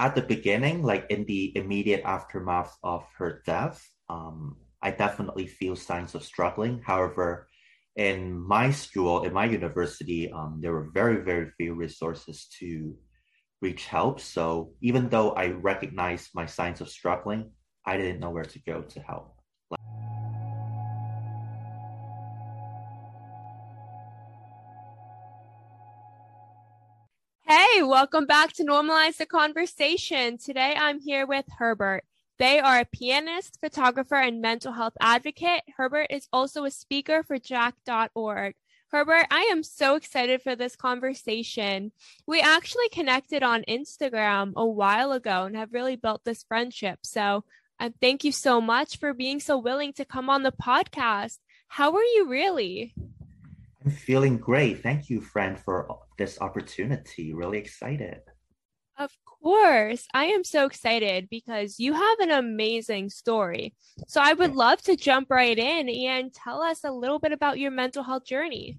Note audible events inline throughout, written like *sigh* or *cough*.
at the beginning, like in the immediate aftermath of her death, um, I definitely feel signs of struggling. However, in my school, in my university, um, there were very, very few resources to reach help. So even though I recognized my signs of struggling, I didn't know where to go to help. Hey, welcome back to Normalize the Conversation. Today I'm here with Herbert. They are a pianist, photographer, and mental health advocate. Herbert is also a speaker for Jack.org. Herbert, I am so excited for this conversation. We actually connected on Instagram a while ago and have really built this friendship. So, uh, thank you so much for being so willing to come on the podcast. How are you really? I'm feeling great. Thank you, friend, for this opportunity. Really excited. Of course. I am so excited because you have an amazing story. So I would love to jump right in and tell us a little bit about your mental health journey.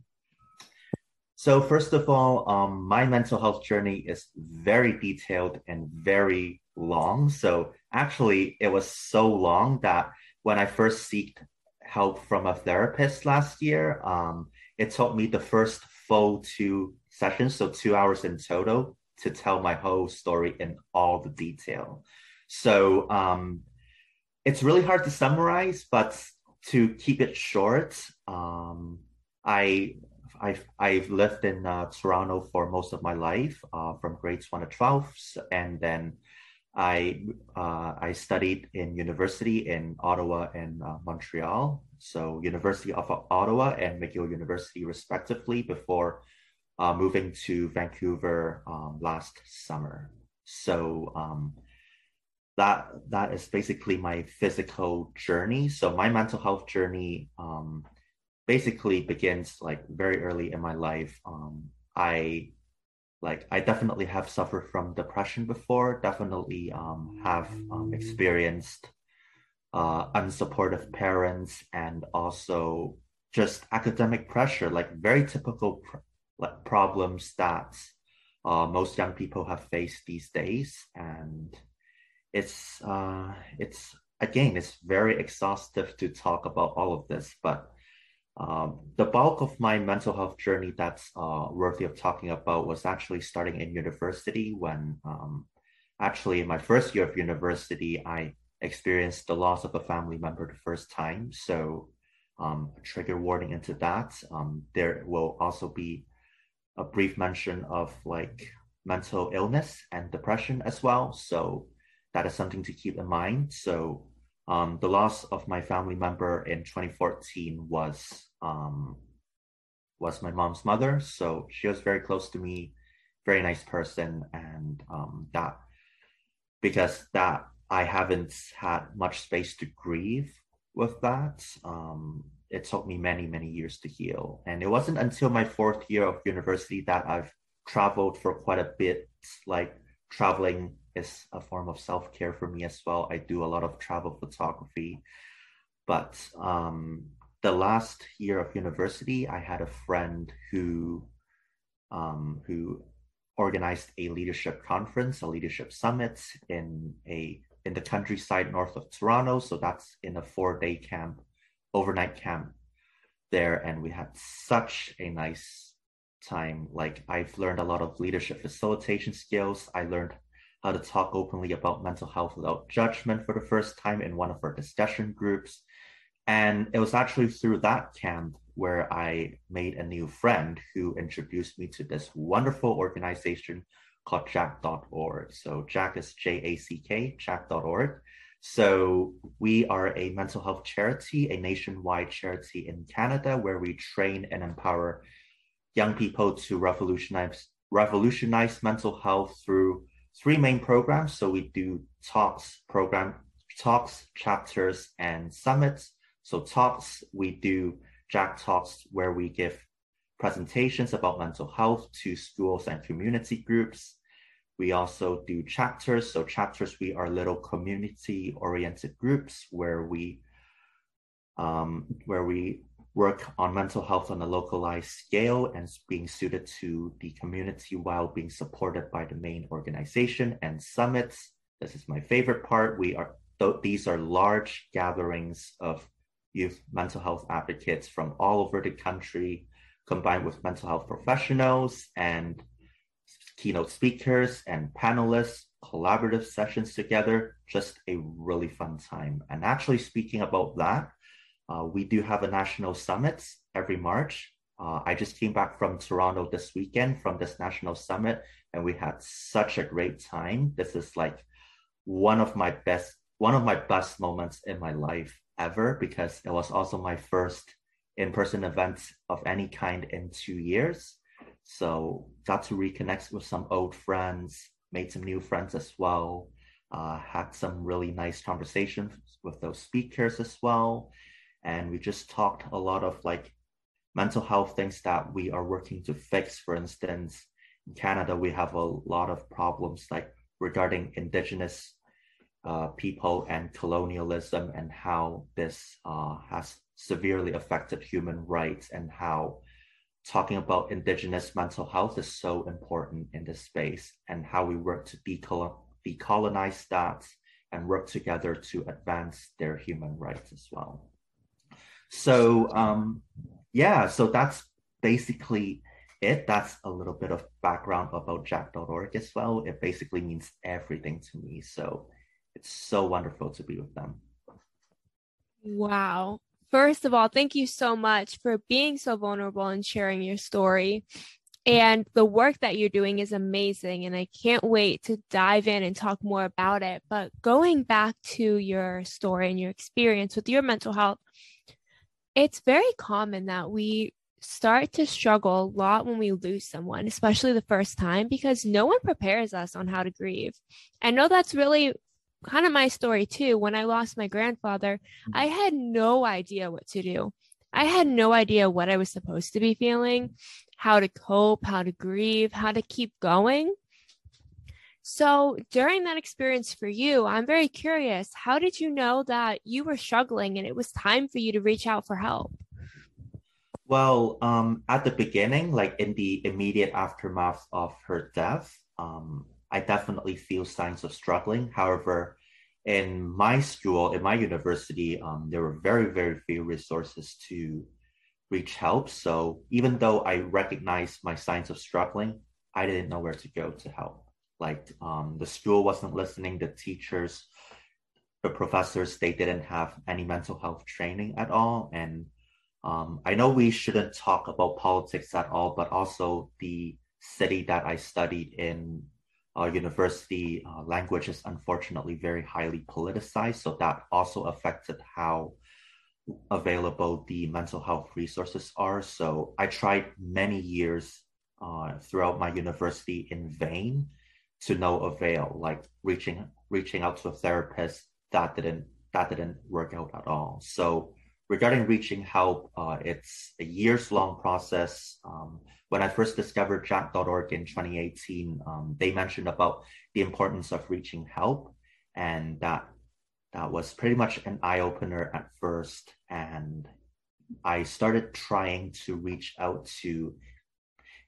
So, first of all, um, my mental health journey is very detailed and very long. So, actually, it was so long that when I first seeked help from a therapist last year, um, it took me the first full two sessions, so two hours in total, to tell my whole story in all the detail. So um, it's really hard to summarize, but to keep it short, um, I I've, I've lived in uh, Toronto for most of my life, uh, from grades one to twelve, and then I uh, I studied in university in Ottawa and uh, Montreal. So University of Ottawa and McGill University, respectively, before uh, moving to Vancouver um, last summer. So um, that that is basically my physical journey. So my mental health journey um, basically begins like very early in my life. Um, I like I definitely have suffered from depression before. Definitely um, have um, experienced uh, unsupportive parents and also just academic pressure, like very typical pr- like problems that uh, most young people have faced these days, and it's uh, it's again it's very exhaustive to talk about all of this, but um, the bulk of my mental health journey that's uh, worthy of talking about was actually starting in university when um, actually in my first year of university I experienced the loss of a family member the first time. So um, trigger warning into that. Um, there will also be a brief mention of like mental illness and depression as well. So that is something to keep in mind. So um, the loss of my family member in 2014 was um, was my mom's mother. So she was very close to me, very nice person, and um, that because that I haven't had much space to grieve with that. Um, it took me many, many years to heal. And it wasn't until my fourth year of university that I've traveled for quite a bit. Like traveling is a form of self care for me as well. I do a lot of travel photography. But um, the last year of university, I had a friend who um, who organized a leadership conference, a leadership summit in a in the countryside north of Toronto. So that's in a four day camp overnight camp there and we had such a nice time like i've learned a lot of leadership facilitation skills i learned how to talk openly about mental health without judgment for the first time in one of our discussion groups. And it was actually through that camp where i made a new friend who introduced me to this wonderful organization called jack.org so jack is j-a-c-k jack.org so we are a mental health charity, a nationwide charity in Canada where we train and empower young people to revolutionize revolutionize mental health through three main programs. So we do talks program talks, chapters, and summits. So talks, we do Jack Talks where we give presentations about mental health to schools and community groups. We also do chapters. So chapters, we are little community oriented groups where we um, where we work on mental health on a localized scale and being suited to the community while being supported by the main organization and summits. This is my favorite part. We are these are large gatherings of youth mental health advocates from all over the country, combined with mental health professionals and keynote speakers and panelists, collaborative sessions together. Just a really fun time. And actually, speaking about that, uh, we do have a national summit every March. Uh, I just came back from Toronto this weekend from this national summit, and we had such a great time. This is like one of my best, one of my best moments in my life ever because it was also my first in-person event of any kind in two years. So got to reconnect with some old friends, made some new friends as well. Uh, had some really nice conversations with those speakers as well and we just talked a lot of like mental health things that we are working to fix. For instance, in Canada, we have a lot of problems like regarding Indigenous uh, people and colonialism and how this uh, has severely affected human rights and how talking about Indigenous mental health is so important in this space and how we work to decolonize, decolonize that and work together to advance their human rights as well. So um, yeah, so that's basically it. That's a little bit of background about jack.org as well. It basically means everything to me. So it's so wonderful to be with them. Wow. First of all, thank you so much for being so vulnerable and sharing your story. And the work that you're doing is amazing. And I can't wait to dive in and talk more about it. But going back to your story and your experience with your mental health, it's very common that we start to struggle a lot when we lose someone, especially the first time, because no one prepares us on how to grieve. I know that's really kind of my story too. When I lost my grandfather, mm-hmm. I had no idea what to do. I had no idea what I was supposed to be feeling, how to cope, how to grieve, how to keep going. So, during that experience for you, I'm very curious how did you know that you were struggling and it was time for you to reach out for help? Well, um, at the beginning, like in the immediate aftermath of her death, um, I definitely feel signs of struggling. However, in my school, in my university, um, there were very, very few resources to reach help. So even though I recognized my signs of struggling, I didn't know where to go to help like um, the school wasn't listening the teachers the professors they didn't have any mental health training at all. And um, i know we shouldn't talk about politics at all but also the city that i studied in uh, university uh, language is unfortunately very highly politicized. So that also affected how available the mental health resources are. So i tried many years uh, throughout my university in vain to no avail, like reaching reaching out to a therapist that didn't that didn't work out at all. So regarding reaching help, uh, it's a years long process. Um, when I first discovered Jack.org in 2018, um, they mentioned about the importance of reaching help, and that that was pretty much an eye opener at first. And I started trying to reach out to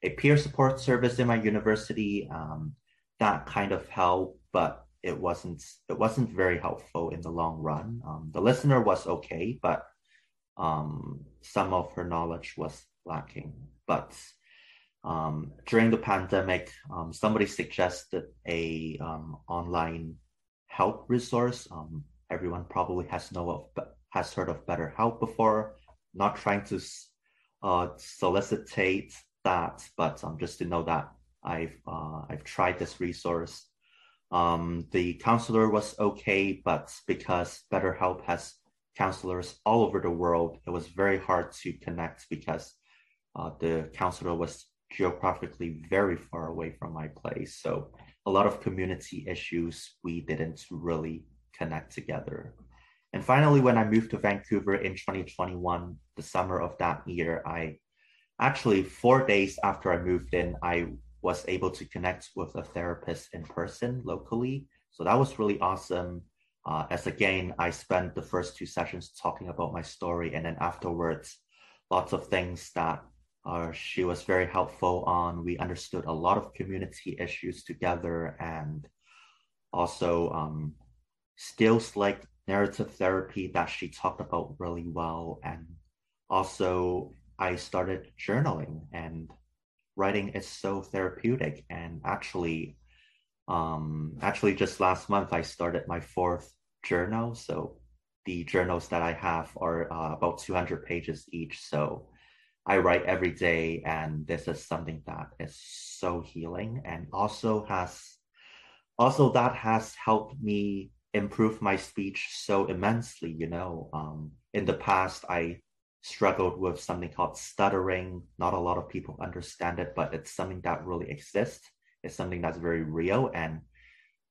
a peer support service in my university. Um, that kind of help, but it wasn't it wasn't very helpful in the long run. Um, the listener was okay, but um, some of her knowledge was lacking. But um, during the pandemic, um, somebody suggested a um, online help resource. Um, everyone probably has know of has heard of BetterHelp before. Not trying to uh, solicitate that, but um, just to know that I've uh, I've tried this resource. Um, the counselor was okay, but because BetterHelp has counselors all over the world, it was very hard to connect because uh, the counselor was geographically very far away from my place. So a lot of community issues we didn't really connect together. And finally, when I moved to Vancouver in 2021, the summer of that year, I actually four days after I moved in, I was able to connect with a therapist in person locally. So that was really awesome. Uh, as again, I spent the first two sessions talking about my story, and then afterwards, lots of things that uh, she was very helpful on. We understood a lot of community issues together and also um, skills like narrative therapy that she talked about really well. And also, I started journaling, and writing is so therapeutic. And actually, um, actually, just last month, I started my fourth journal. So the journals that I have are uh, about 200 pages each. So I write every day, and this is something that is so healing and also has also that has helped me improve my speech so immensely. You know, um, in the past, I struggled with something called stuttering. Not a lot of people understand it, but it's something that really exists. It's something that's very real and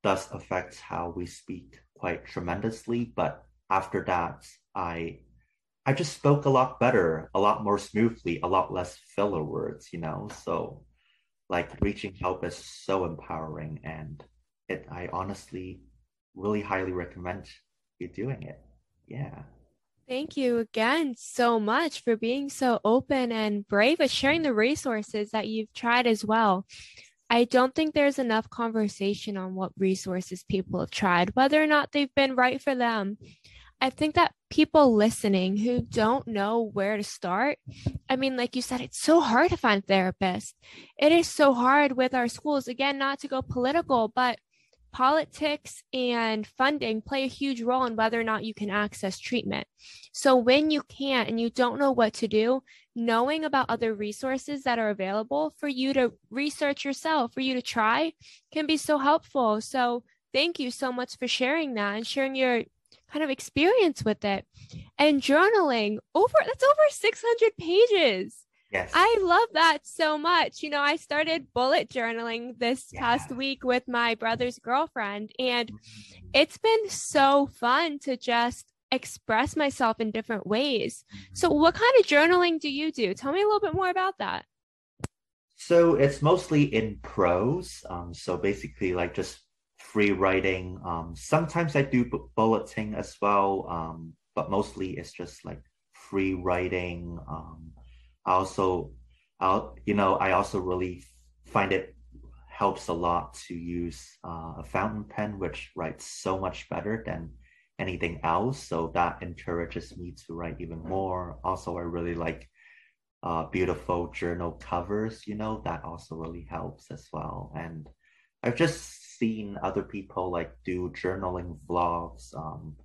does affect how we speak quite tremendously. But after that, I I just spoke a lot better, a lot more smoothly, a lot less filler words, you know. So like reaching help is so empowering and it I honestly really highly recommend you doing it. Yeah. Thank you again so much for being so open and brave with sharing the resources that you've tried as well. I don't think there's enough conversation on what resources people have tried, whether or not they've been right for them. I think that people listening who don't know where to start, I mean, like you said, it's so hard to find therapists. It is so hard with our schools, again, not to go political, but politics and funding play a huge role in whether or not you can access treatment. So when you can't and you don't know what to do, knowing about other resources that are available for you to research yourself, for you to try, can be so helpful. So thank you so much for sharing that and sharing your kind of experience with it. And journaling over that's over 600 pages. Yes. I love that so much. You know, I started bullet journaling this yeah. past week with my brother's girlfriend, and mm-hmm. it's been so fun to just express myself in different ways. So, mm-hmm. what kind of journaling do you do? Tell me a little bit more about that. So, it's mostly in prose. Um, so, basically, like just free writing. Um, sometimes I do bulleting as well, um, but mostly it's just like free writing. Um, also, I'll, you know, I also really find it helps a lot to use uh, a fountain pen, which writes so much better than anything else. So that encourages me to write even more. Also, I really like uh, beautiful journal covers, you know, that also really helps as well. And I've just seen other people like do journaling vlogs. Um,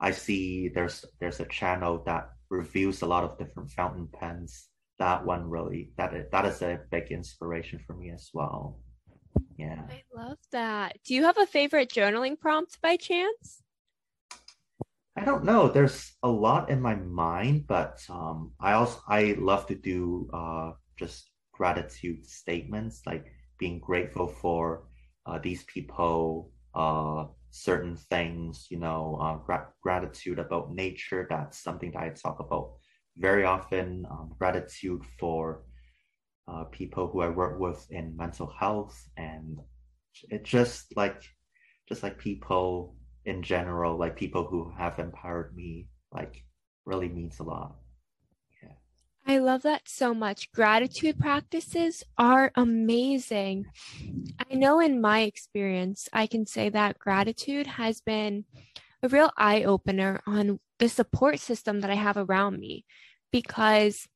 I see there's there's a channel that reviews a lot of different fountain pens that one really that is, that is a big inspiration for me as well. Yeah. I love that. Do you have a favorite journaling prompt by chance? I don't know. There's a lot in my mind, but um, I also I love to do uh, just gratitude statements, like being grateful for uh, these people, uh, certain things. You know, uh, gra- gratitude about nature. That's something that I talk about very often um, gratitude for uh, people who I work with in mental health, and it just like just like people in general, like people who have empowered me, like really means a lot. Yeah. I love that so much. Gratitude practices are amazing. I know in my experience, I can say that gratitude has been a real eye opener on the support system that I have around me because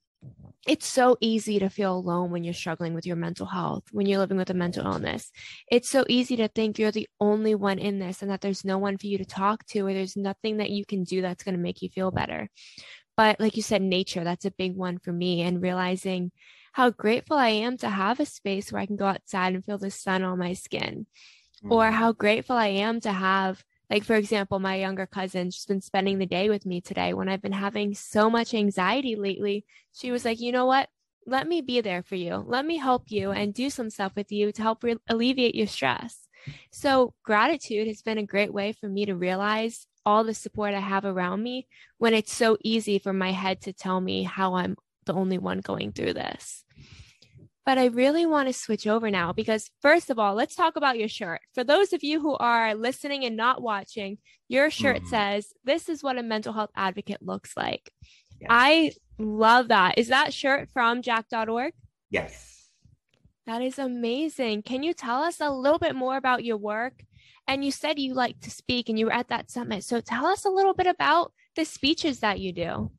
it's so easy to feel alone when you're struggling with your mental health, when you're living with a mental illness. It's so easy to think you're the only one in this and that there's no one for you to talk to, or there's nothing that you can do that's going to make you feel better. But like you said, nature, that's a big one for me, and realizing how grateful I am to have a space where I can go outside and feel the sun on my skin, mm. or how grateful I am to have like, for example, my younger cousin, she's been spending the day with me today when I've been having so much anxiety lately. She was like, you know what? Let me be there for you. Let me help you and do some stuff with you to help re- alleviate your stress. So, gratitude has been a great way for me to realize all the support I have around me when it's so easy for my head to tell me how I'm the only one going through this. But I really want to switch over now because, first of all, let's talk about your shirt. For those of you who are listening and not watching, your shirt mm. says, This is what a mental health advocate looks like. I Love that. Is that shirt from jack.org? Yes. That is amazing. Can you tell us a little bit more about your work? And you said you like to speak and you were at that summit. So tell us a little bit about the speeches that you do.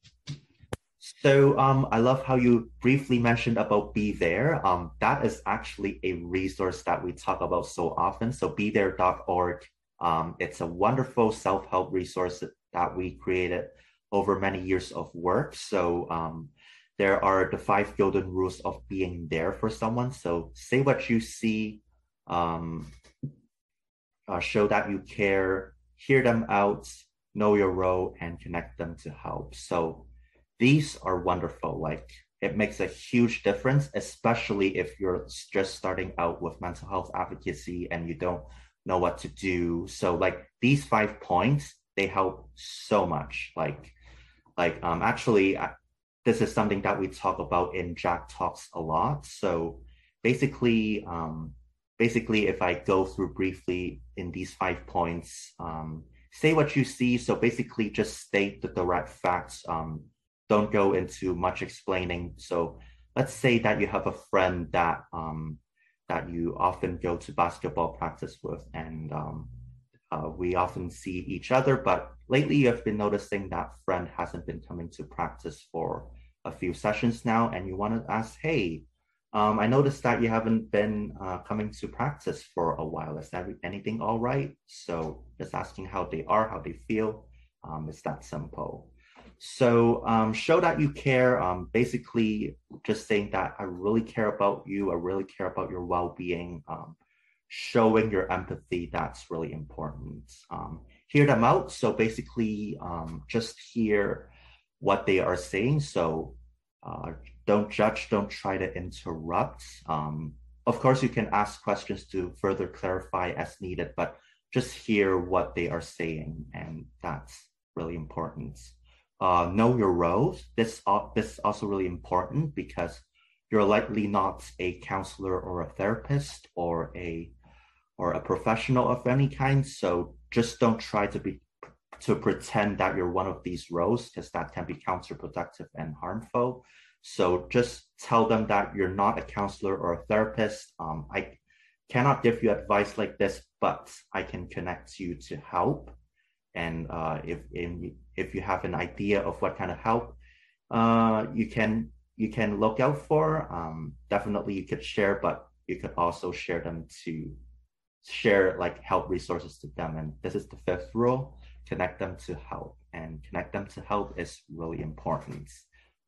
So um, I love how you briefly mentioned about Be There. Um, that is actually a resource that we talk about so often. So be BeThere.org. Um, it's a wonderful self-help resource that we created over many years of work. So um, there are the five golden rules of being there for someone. So say what you see, um, uh, show that you care, hear them out, know your role, and connect them to help. So these are wonderful. Like it makes a huge difference, especially if you're just starting out with mental health advocacy and you don't know what to do. So like these five points, they help so much. Like, like um, actually, I, this is something that we talk about in Jack Talks a lot. So basically, um, basically, if I go through briefly in these five points, um, say what you see. So basically, just state the direct facts. Um, don't go into much explaining. So let's say that you have a friend that um, that you often go to basketball practice with, and um, uh, we often see each other. But lately, you've been noticing that friend hasn't been coming to practice for a few sessions now, and you want to ask, "Hey, um, I noticed that you haven't been uh, coming to practice for a while. Is that anything all right?" So just asking how they are, how they feel. Um, it's that simple. So um, show that you care. Um, basically, just saying that I really care about you. I really care about your well-being. Um, showing your empathy. That's really important. Um, hear them out. So basically, um, just hear what they are saying. So uh, don't judge. Don't try to interrupt. Um, of course, you can ask questions to further clarify as needed, but just hear what they are saying, and that's really important uh, know your roles. This, uh, this is also really important because you're likely not a counselor or a therapist or a or a professional of any kind. So just don't try to be to pretend that you're one of these roles because that can be counterproductive and harmful. So just tell them that you're not a counselor or a therapist. Um, I cannot give you advice like this, but I can connect you to help. And uh, if, if if you have an idea of what kind of help uh, you can you can look out for, um, definitely you could share, but you could also share them to share like help resources to them. And this is the fifth rule: connect them to help. And connect them to help is really important.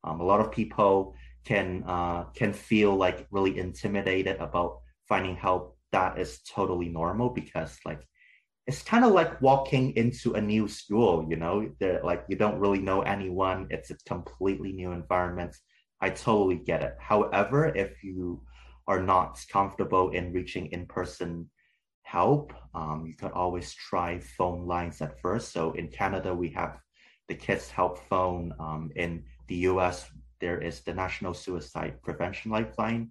Um, a lot of people can uh, can feel like really intimidated about finding help. That is totally normal because like it's kind of like walking into a new school, you know, They're like you don't really know anyone. It's a completely new environment. I totally get it. However, if you are not comfortable in reaching in-person help, um, you could always try phone lines at first. So in Canada, we have the Kids Help Phone. Um, in the US, there is the National Suicide Prevention Lifeline.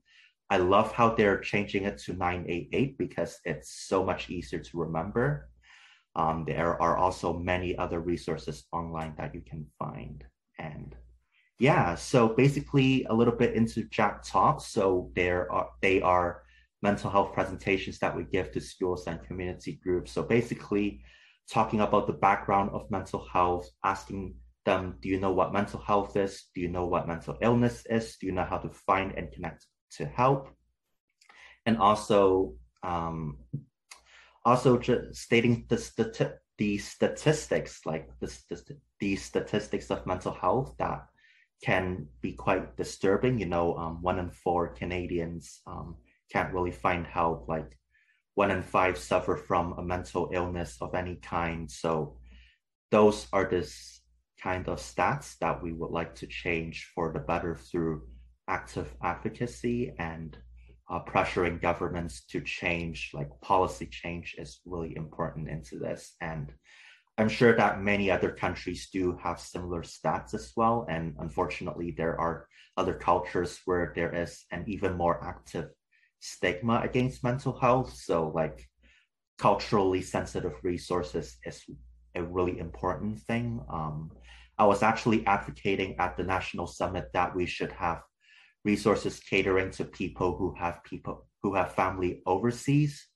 I love how they're changing it to 988 because it's so much easier to remember. Um, there are also many other resources online that you can find. And yeah, so basically a little bit into Jack Talks. So there are they are mental health presentations that we give to schools and community groups. So basically talking about the background of mental health, asking them, do you know what mental health is? Do you know what mental illness is? Do you know how to find and connect to help? And also um, also just stating the, stati- the statistics, like the, the, the statistics of mental health that can be quite disturbing. You know, um, one in four Canadians um, can't really find help. Like one in five suffer from a mental illness of any kind. So those are this kind of stats that we would like to change for the better through active advocacy and uh, pressuring governments to change, like policy change, is really important into this. And I'm sure that many other countries do have similar stats as well. And unfortunately, there are other cultures where there is an even more active stigma against mental health. So, like, culturally sensitive resources is a really important thing. Um, I was actually advocating at the national summit that we should have resources catering to people who have people who have family overseas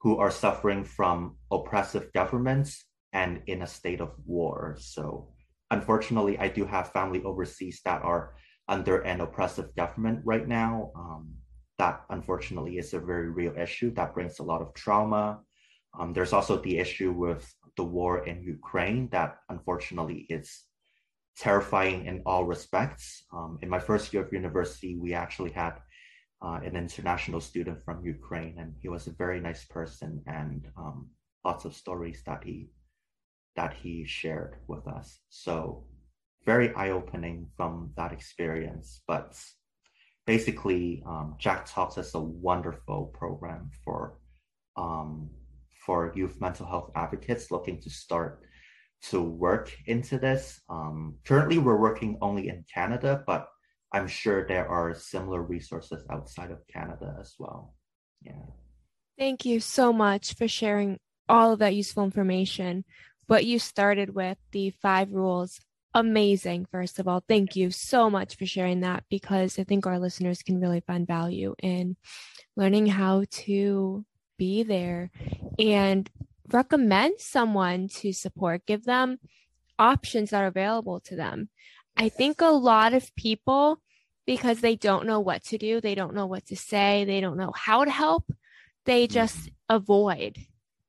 who are suffering from oppressive governments and in a state of war. So unfortunately, I do have family overseas that are under an oppressive government right now. Um, that unfortunately is a very real issue that brings a lot of trauma. Um, there's also the issue with the war in Ukraine that unfortunately is terrifying in all respects. Um, in my first year of university, we actually had uh, an international student from Ukraine, and he was a very nice person, and um, lots of stories that he that he shared with us. So very eye-opening from that experience. But basically, um, Jack Talks is a wonderful program for um, for youth mental health advocates looking to start to work into this. Um, currently, we're working only in Canada, but I'm sure there are similar resources outside of Canada as well. Yeah. Thank you so much for sharing all of that useful information. What you started with, the five rules, amazing, first of all. Thank you so much for sharing that because I think our listeners can really find value in learning how to be there and recommend someone to support, give them options that are available to them. I think a lot of people, because they don't know what to do, they don't know what to say, they don't know how to help, they just mm-hmm. avoid,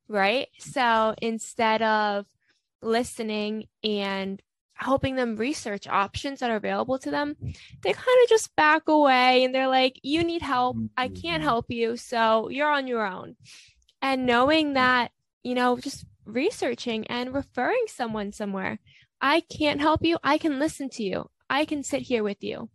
right? So instead of listening and helping them research options that are available to them, they kind of just back away and they're like, You need help. I can't mm-hmm. help you. So you're on your own. And knowing that, you know, just researching and referring someone somewhere. I can't help you. I can listen to you. I can sit here with you.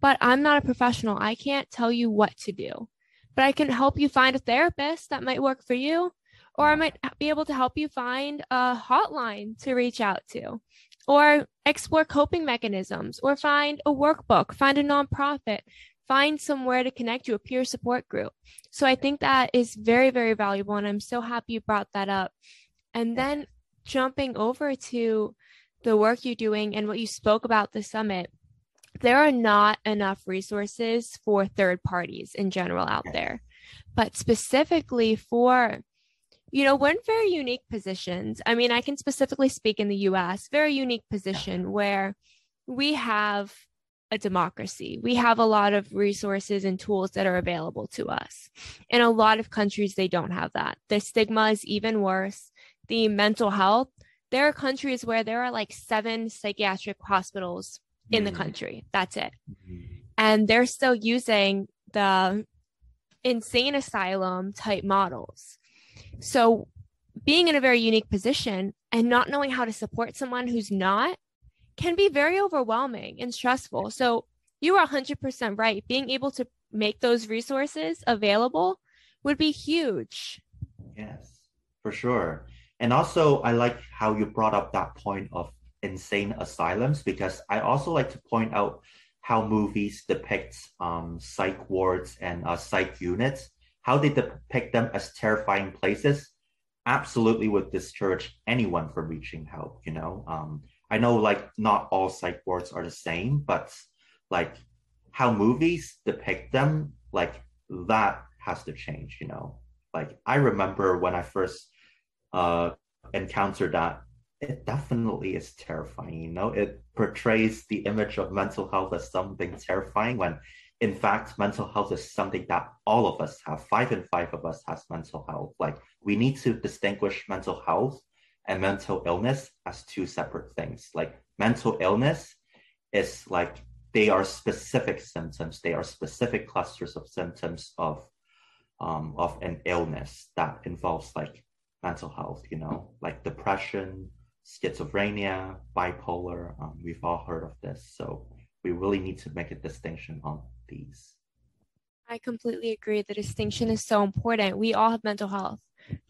But I'm not a professional. I can't tell you what to do. But I can help you find a therapist that might work for you. Or I might be able to help you find a hotline to reach out to or explore coping mechanisms, or find a workbook, find a nonprofit, find somewhere to connect to a peer support group. So I think that is very, very valuable. And I'm so happy you brought that up. And then jumping over to the work you're doing and what you spoke about the summit, there are not enough resources for third parties in general out there. But specifically for you know, we're in very unique positions. I mean, I can specifically speak in the US, very unique position where we have a democracy. We have a lot of resources and tools that are available to us. In a lot of countries, they don't have that. The stigma is even worse. The mental health, there are countries where there are like seven psychiatric hospitals in the country. That's it. Mm-hmm. And they're still using the insane asylum type models so being in a very unique position and not knowing how to support someone who's not can be very overwhelming and stressful. So you are 100% right. Being able to make those resources available would be huge. Yes, for sure. And also, I like how you brought up that point of insane asylums because I also like to point out how movies depict um, psych wards and uh, psych units how they depict them as terrifying places absolutely would discourage anyone from reaching help you know um, i know like not all psych wards are the same but like how movies depict them like that has to change you know like i remember when i first uh encountered that it definitely is terrifying you know it portrays the image of mental health as something terrifying when in fact, mental health is something that all of us have. Five in five of us has mental health. Like we need to distinguish mental health and mental illness as two separate things. Like mental illness is like they are specific symptoms. They are specific clusters of symptoms of um, of an illness that involves like mental health. You know, like depression, schizophrenia, bipolar. Um, we've all heard of this. So we really need to make a distinction on these. I completely agree. The distinction is so important. We all have mental health,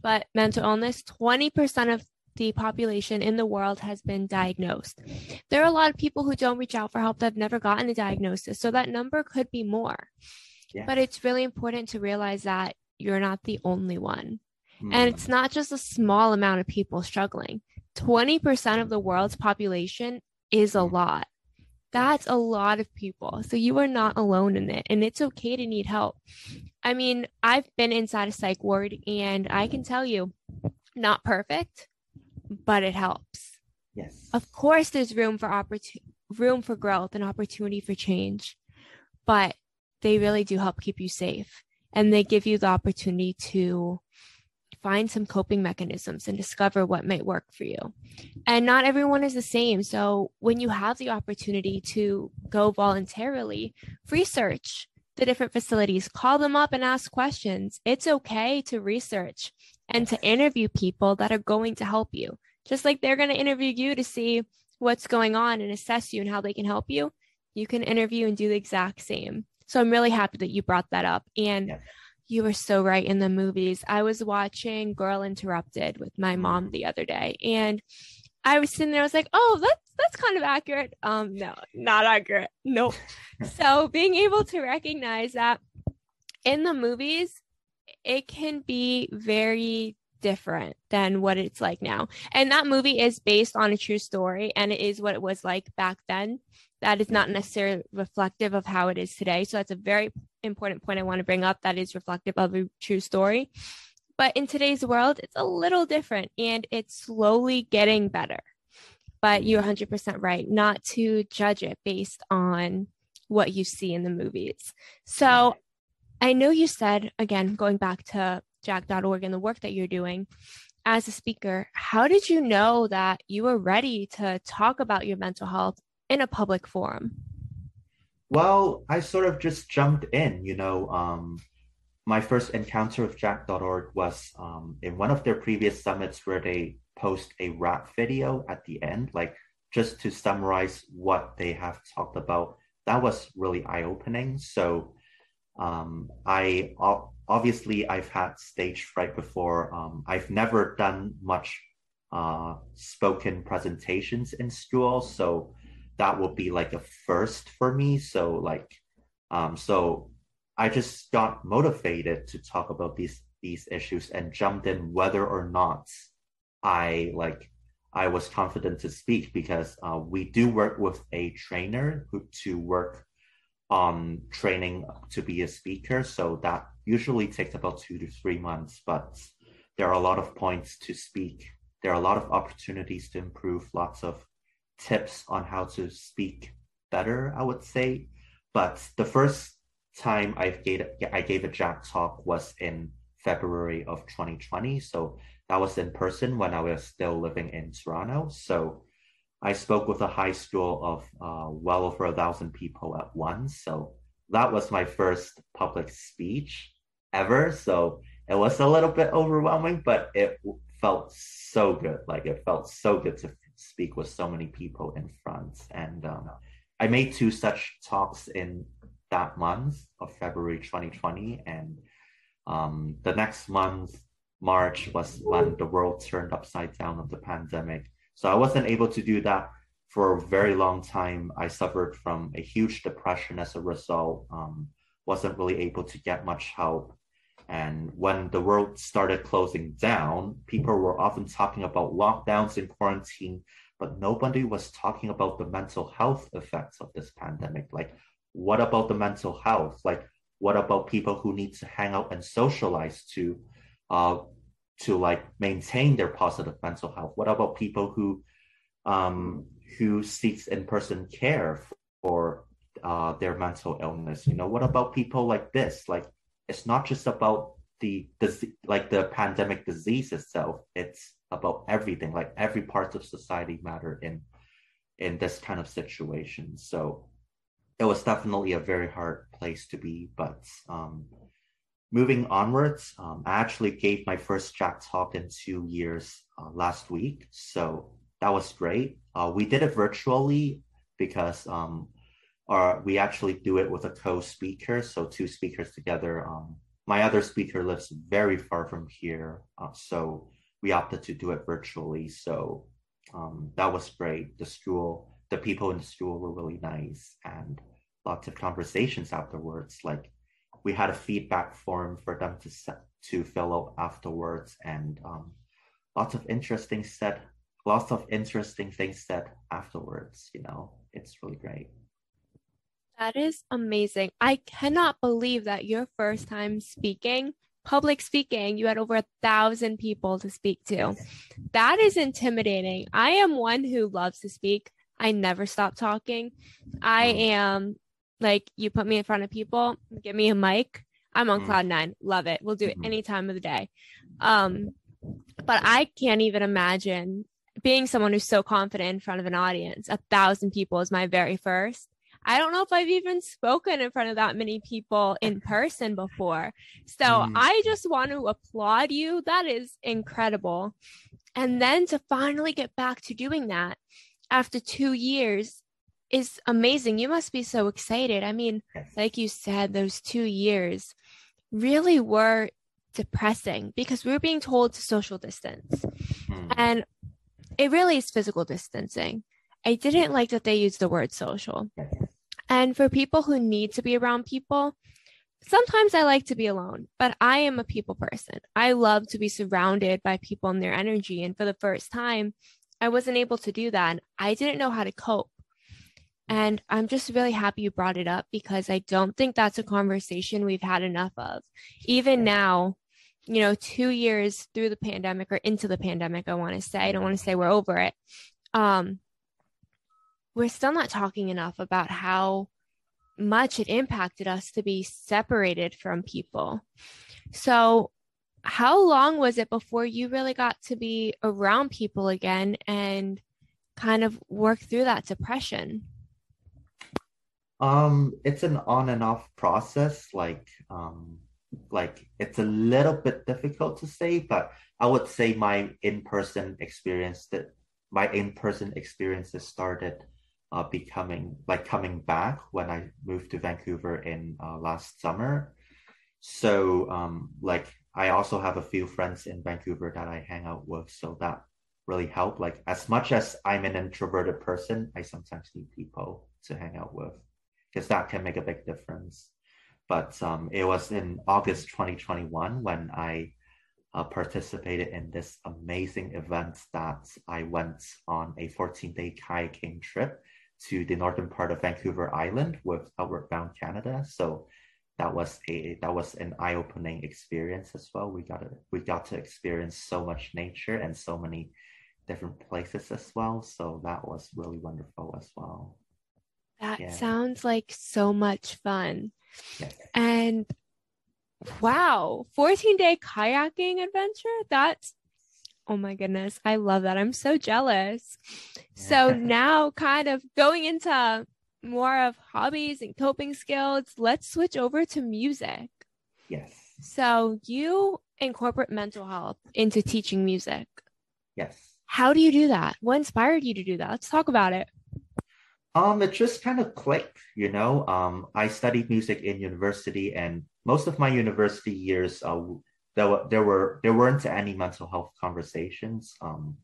but mental illness, 20% of the population in the world has been diagnosed. There are a lot of people who don't reach out for help that have never gotten a diagnosis. So that number could be more. Yes. But it's really important to realize that you're not the only one. Mm. And it's not just a small amount of people struggling. 20% of the world's population is a lot. That's a lot of people. So you are not alone in it. And it's okay to need help. I mean, I've been inside a psych ward and I can tell you, not perfect, but it helps. Yes. Of course, there's room for opportunity, room for growth and opportunity for change, but they really do help keep you safe and they give you the opportunity to find some coping mechanisms and discover what might work for you. And not everyone is the same. So when you have the opportunity to go voluntarily, research the different facilities, call them up and ask questions. It's okay to research and to interview people that are going to help you, just like they're going to interview you to see what's going on and assess you and how they can help you. You can interview and do the exact same. So I'm really happy that you brought that up. And yeah. you were so right in the movies. I was watching Girl Interrupted with my mom mm-hmm. the other day, and I was sitting there, I was like, oh, that's that's kind of accurate. Um, no, not accurate. Nope. *laughs* so being able to recognize that in the movies, it can be very different than what it's like now. And that movie is based on a true story and it is what it was like back then that is not necessarily reflective of how it is today. So that's a very important point I want to bring up that is reflective of a true story. But in today's world, it's a little different and it's slowly getting better. But you're 100% right, not to judge it based on what you see in the movies. So I know you said, again, going back to jack.org and the work that you're doing as a speaker, how did you know that you were ready to talk about your mental health in a public forum? Well, I sort of just jumped in, you know. Um, my first encounter with Jack.org was um, in one of their previous summits where they post a rap video at the end, like just to summarize what they have talked about. That was really eye opening. So um, I obviously I've had stage fright before. Um, I've never done much uh, spoken presentations in school, so that would be like a first for me. So like, um, so I just got motivated to talk about these these issues and jumped in whether or not I like I was confident to speak because uh, we do work with a trainer who to work on training to be a speaker. So that usually takes about two to three months, but there are a lot of points to speak. There are a lot of opportunities to improve, lots of tips on how to speak better, I would say. But the first time I gave I gave a Jack talk was in February of 2020. So that was in person when I was still living in Toronto. So I spoke with a high school of uh, well over a thousand people at once. So that was my first public speech ever. So it was a little bit overwhelming, but it felt so good. Like it felt so good to speak with so many people in front. And um, I made two such talks in that month of February 2020. And um, the next month, March, was when the world turned upside down of the pandemic. So I wasn't able to do that for a very long time. I suffered from a huge depression as a result. Um, wasn't really able to get much help. And when the world started closing down, people were often talking about lockdowns and quarantine, but nobody was talking about the mental health effects of this pandemic. Like, what about the mental health? Like, what about people who need to hang out and socialize to uh, to like maintain their positive mental health? What about people who um, who seeks in-person care for uh, their mental illness? You know, what about people like this? Like, it's not just about the disease, like the pandemic disease itself. It's about everything. Like every part of society matter in in this kind of situation. So it was definitely a very hard place to be, but um, moving onwards, um, I actually gave my first Jack talk in two years uh, last week. So that was great. Uh, we did it virtually because um, our, we actually do it with a co-speaker. So two speakers together. Um, my other speaker lives very far from here. Uh, so we opted to do it virtually. So um, that was great. The school, the people in the school were really nice and lots of conversations afterwards. Like we had a feedback form for them to set, to fill out afterwards, and um, lots of interesting said lots of interesting things said afterwards. You know, it's really great. That is amazing. I cannot believe that your first time speaking, public speaking, you had over a thousand people to speak to. That is intimidating. I am one who loves to speak. I never stop talking. I mm. am like, you put me in front of people, give me a mic. I'm on mm. cloud nine. Love it. We'll do it mm-hmm. any time of the day. Um, but I can't even imagine being someone who's so confident in front of an audience. A thousand people is my very first. I don't know if I've even spoken in front of that many people in person before. So mm. I just want to applaud you. That is incredible. And then to finally get back to doing that after two years is amazing. You must be so excited. I mean, like you said, those two years really were depressing because we were being told to social distance. Mm. And it really is physical distancing. I didn't like that they used the word social. And for people who need to be around people, sometimes I like to be alone, but I am a people person. I love to be surrounded by people and their energy. And for the first time, I wasn't able to do that. I didn't know how to cope. And I'm just really happy you brought it up because I don't think that's a conversation we've had enough of. Even now, you know, two years through the pandemic or into the pandemic, I want to say, I don't want to say we're over it. Um, we're still not talking enough about how much it impacted us to be separated from people. So, how long was it before you really got to be around people again and kind of work through that depression? Um, it's an on and off process. Like, um, like it's a little bit difficult to say, but I would say my in person experience that my in person experiences started uh, becoming like coming back when I moved to Vancouver in uh, last summer. So um, like I also have a few friends in Vancouver that I hang out with, so that really helped. Like as much as I'm an introverted person, I sometimes need people to hang out with because that can make a big difference. But um, it was in August 2021 when I uh, participated in this amazing event that I went on a 14 day kayaking trip to the northern part of Vancouver Island with Outward Bound Canada. So that was a that was an eye-opening experience as well. We got to we got to experience so much nature and so many different places as well. So that was really wonderful as well. That yeah. sounds like so much fun. Yes. And wow, 14 day kayaking adventure. That's Oh my goodness. I love that. I'm so jealous. So *laughs* now kind of going into more of hobbies and coping skills, let's switch over to music. Yes. So you incorporate mental health into teaching music. Yes. How do you do that? What inspired you to do that? Let's talk about it. Um, it just kind of clicked, you know. Um, I studied music in university, and most of my university years, uh, there were there were there weren't any mental health conversations um,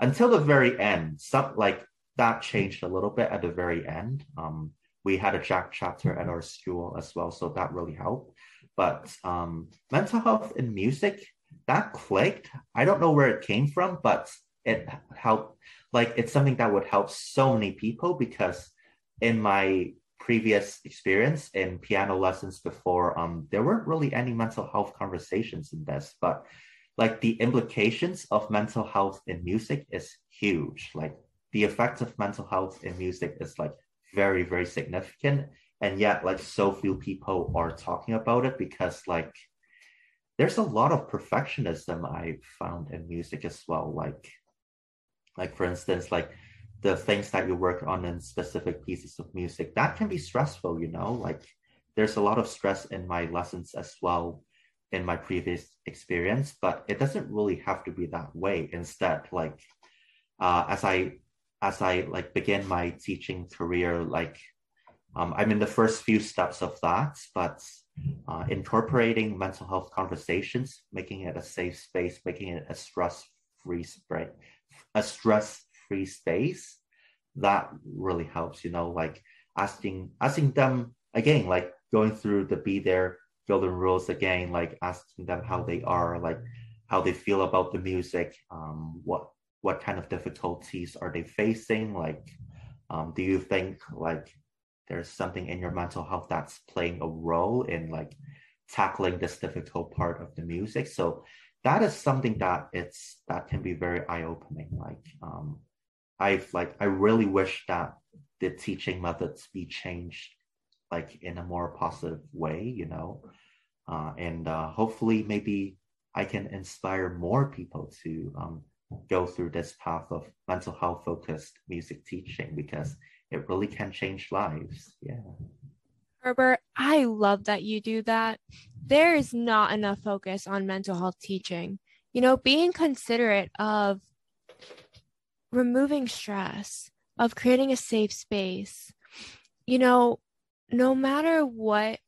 until the very end. Some like that changed a little bit at the very end. Um, we had a Jack chapter at our school as well, so that really helped. But um, mental health in music that clicked. I don't know where it came from, but it helped. Like it's something that would help so many people because in my previous experience in piano lessons before, um, there weren't really any mental health conversations in this, but like the implications of mental health in music is huge. Like the effects of mental health in music is like very, very significant. And yet, like so few people are talking about it because like there's a lot of perfectionism I found in music as well. Like, like for instance, like the things that you work on in specific pieces of music that can be stressful you know? Like there's a lot of stress in my lessons as well in my previous experience but it doesn't really have to be that way. Instead like uh, as i as i like begin my teaching career like um, i'm in the first few steps of that but uh, incorporating mental health conversations making it a safe space making it a stress free a stress free space that really helps you know like asking asking them again like going through the be there golden rules again like asking them how they are like how they feel about the music um what what kind of difficulties are they facing like um, do you think like there's something in your mental health that's playing a role in like tackling this difficult part of the music? So that is something that it's that can be very eye-opening. Like um i've like i really wish that the teaching methods be changed like in a more positive way you know? Uh, and uh, hopefully maybe i can inspire more people to um, go through this path of mental health focused music teaching because it really can change lives. Yeah. Herbert, I love that you do that. There is not enough focus on mental health teaching. You know, being considerate of removing stress, of creating a safe space. You know, no matter what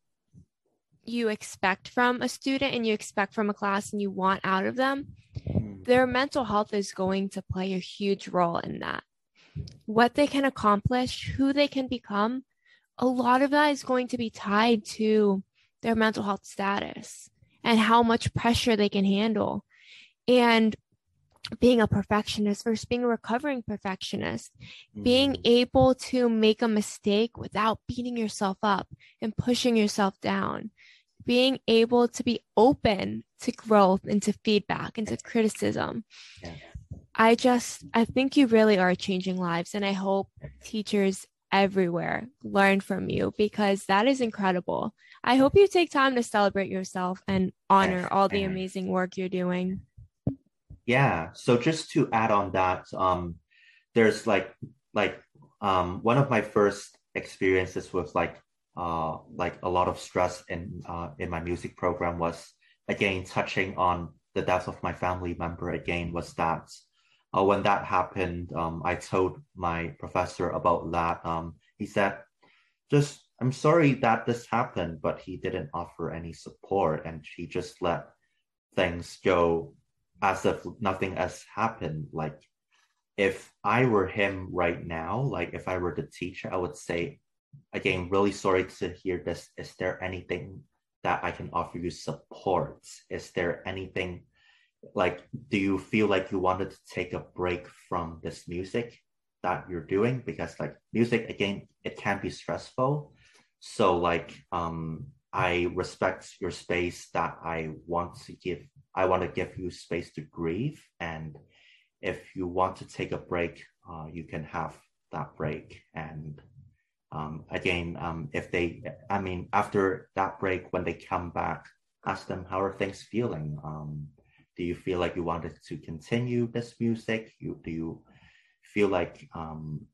you expect from a student and you expect from a class and you want out of them, mm. their mental health is going to play a huge role in that. What they can accomplish, who they can become, a lot of that is going to be tied to their mental health status and how much pressure they can handle. And being a perfectionist versus being a recovering perfectionist, mm-hmm. being able to make a mistake without beating yourself up and pushing yourself down, being able to be open to growth and to feedback and to criticism. Yeah. I just, I think you really are changing lives. And I hope teachers everywhere learn from you because that is incredible. I hope you take time to celebrate yourself and honor all the amazing work you're doing. Yeah. So just to add on that, um, there's like like um, one of my first experiences with like uh, like a lot of stress in uh, in my music program was again touching on the death of my family member again was that uh, when that happened, um, I told my professor about that. Um, he said, just, I'm sorry that this happened, but he didn't offer any support and he just let things go as if nothing has happened. Like, if I were him right now, like if I were the teacher, I would say, again, really sorry to hear this. Is there anything that I can offer you support? Is there anything like do you feel like you wanted to take a break from this music that you're doing? Because like music again it can be stressful. So like um i respect your space that i want to give i want to give you space to grieve. And if you want to take a break uh, you can have that break. And um, again um, if they i mean after that break when they come back ask them how are things feeling? Um, do you feel like you wanted to continue this music? You do you feel like um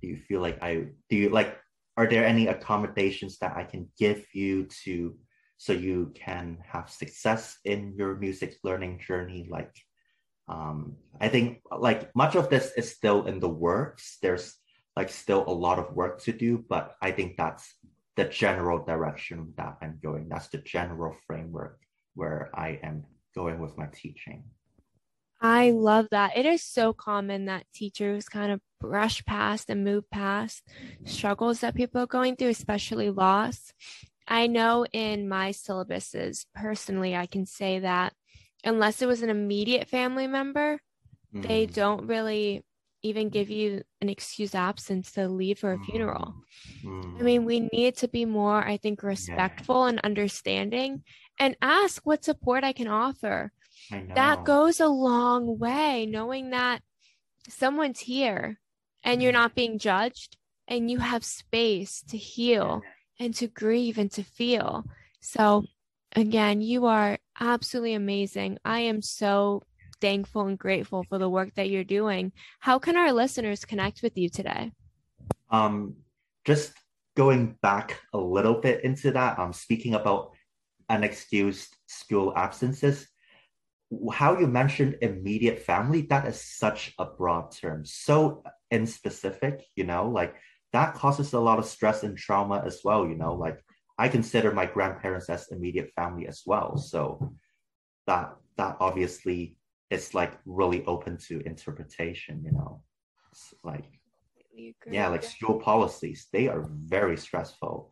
do you feel like i do you like are there any accommodations that i can give you to so you can have success in your music learning journey? Like um i think like much of this is still in the works. There's like still a lot of work to do but i think that's the general direction that i'm going. That's the general framework where i am going with my teaching. I love that. It is so common that teachers kind of brush past and move past struggles that people are going through, especially loss. I know in my syllabuses, personally, I can say that unless it was an immediate family member, mm. they don't really even give you an excuse absence to leave for a funeral. Mm. I mean, we need to be more, I think, respectful yeah. and understanding and ask what support I can offer. I that goes a long way, knowing that someone's here and you're not being judged and you have space to heal and to grieve and to feel. So, again, you are absolutely amazing. I am so thankful and grateful for the work that you're doing. How can our listeners connect with you today? Um, just going back a little bit into that, um, speaking about unexcused school absences. How you mentioned immediate family, that is such a broad term, so in specific, you know, like that causes a lot of stress and trauma as well, you know, like I consider my grandparents as immediate family as well. So that that obviously is like really open to interpretation, you know. It's like yeah, like school policies, they are very stressful.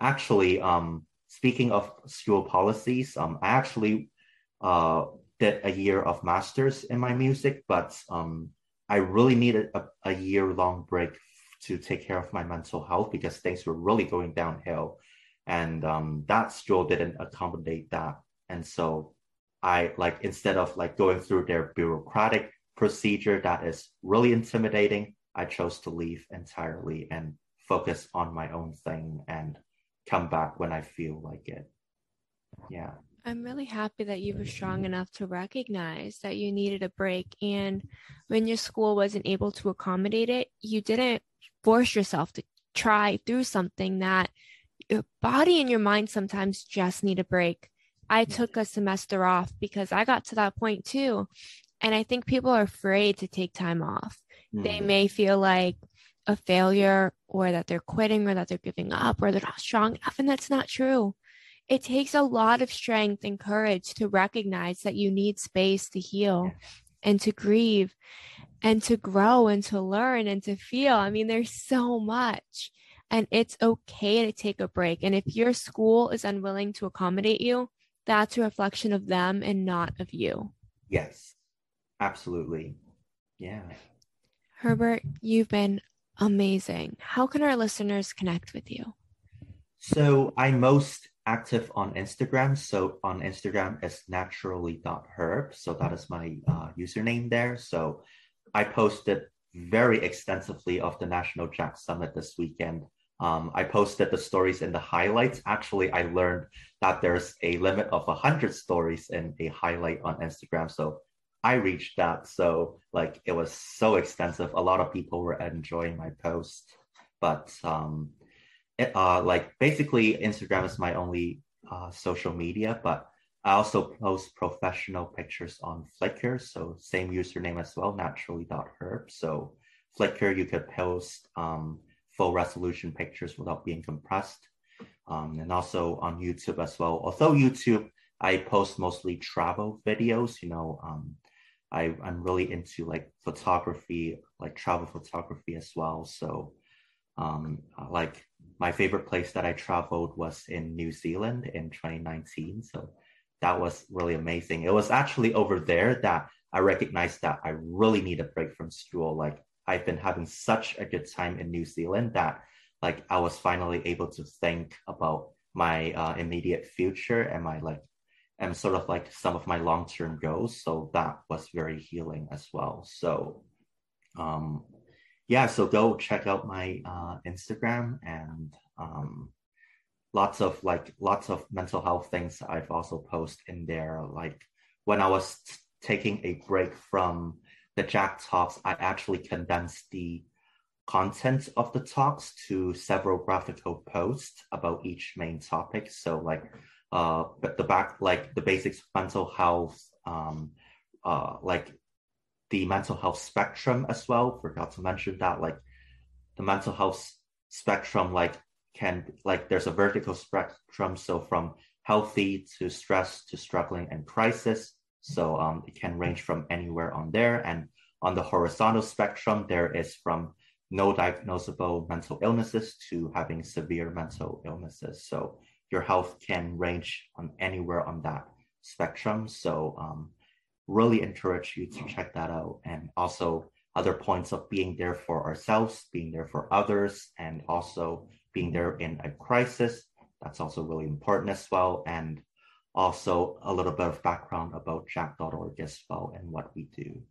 Actually, um, speaking of school policies, um, I actually uh, did a year of masters in my music, but um, I really needed a, a year long break to take care of my mental health because things were really going downhill. And um, that school didn't accommodate that. And so I like instead of like going through their bureaucratic procedure that is really intimidating, I chose to leave entirely and focus on my own thing and come back when I feel like it. Yeah. I'm really happy that you were strong enough to recognize that you needed a break. And when your school wasn't able to accommodate it, you didn't force yourself to try through something that your body and your mind sometimes just need a break. I took a semester off because I got to that point too. And I think people are afraid to take time off. Mm. They may feel like a failure or that they're quitting or that they're giving up or they're not strong enough. And that's not true. It takes a lot of strength and courage to recognize that you need space to heal and to grieve and to grow and to learn and to feel. I mean, there's so much. And it's okay to take a break. And if your school is unwilling to accommodate you, that's a reflection of them and not of you. Yes, absolutely. Yeah. Herbert, you've been amazing. How can our listeners connect with you? So I'm most active on Instagram. So on Instagram is naturally.herb. So that is my uh, username there. So I posted very extensively of the National Jack Summit this weekend. Um, I posted the stories in the highlights. Actually, I learned that there's a limit of 100 stories in a highlight on Instagram. So I reached that. So, like, it was so extensive. A lot of people were enjoying my post. But, um, it, uh, like, basically, Instagram is my only uh, social media, but I also post professional pictures on Flickr. So, same username as well, naturally.herb. So, Flickr, you could post um, full resolution pictures without being compressed. Um, and also on YouTube as well. Although YouTube, I post mostly travel videos, you know, um, I, I'm really into like photography, like travel photography as well. So, um, like my favorite place that I traveled was in New Zealand in 2019. So that was really amazing. It was actually over there that I recognized that I really need a break from school. Like I've been having such a good time in New Zealand that like I was finally able to think about my uh, immediate future and my like and sort of like some of my long-term goals. So that was very healing as well. So um yeah, so go check out my uh, Instagram and um, lots of like lots of mental health things I've also post in there. Like when I was t- taking a break from the Jack talks, I actually condensed the content of the talks to several graphical posts about each main topic. So like uh but the back like the basics mental health, um uh like the mental health spectrum as well. Forgot to mention that like the mental health spectrum like can like there's a vertical spectrum so from healthy to stress to struggling and crisis so um, it can range from anywhere on there. And on the horizontal spectrum, there is from no diagnosable mental illnesses to having severe mental illnesses. So your health can range on anywhere on that spectrum. So um, really encourage you to check that out. And also other points of being there for ourselves, being there for others, and also being there in a crisis. That's also really important as well. And also a little bit of background about jack.org as well and what we do.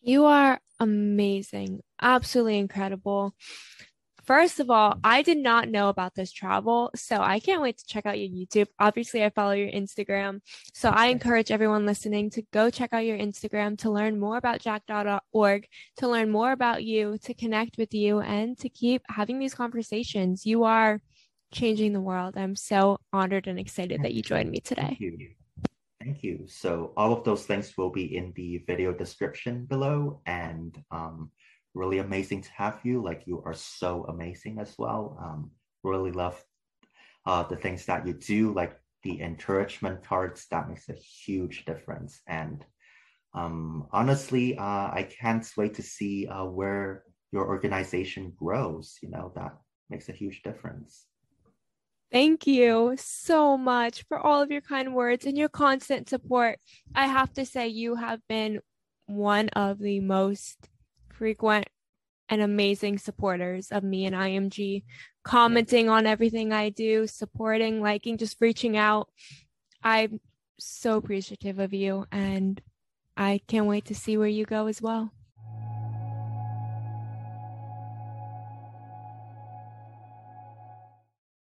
You are amazing, absolutely incredible. First of all, I did not know about this travel, so I can't wait to check out your YouTube. Obviously, I follow your Instagram, so I encourage everyone listening to go check out your Instagram to learn more about jack.org, to learn more about you, to connect with you, and to keep having these conversations. You are changing the world. I'm so honored and excited that you joined me today. Thank you. Thank you. So all of those links will be in the video description below and um, really amazing to have you. Like you are so amazing as well. Um, really love uh, the things that you do, like the encouragement cards. That makes a huge difference. And um, honestly, uh, I can't wait to see uh, where your organization grows. You know, that makes a huge difference. Thank you so much for all of your kind words and your constant support. I have to say, you have been one of the most frequent and amazing supporters of me and IMG, commenting on everything I do, supporting, liking, just reaching out. I'm so appreciative of you, and I can't wait to see where you go as well.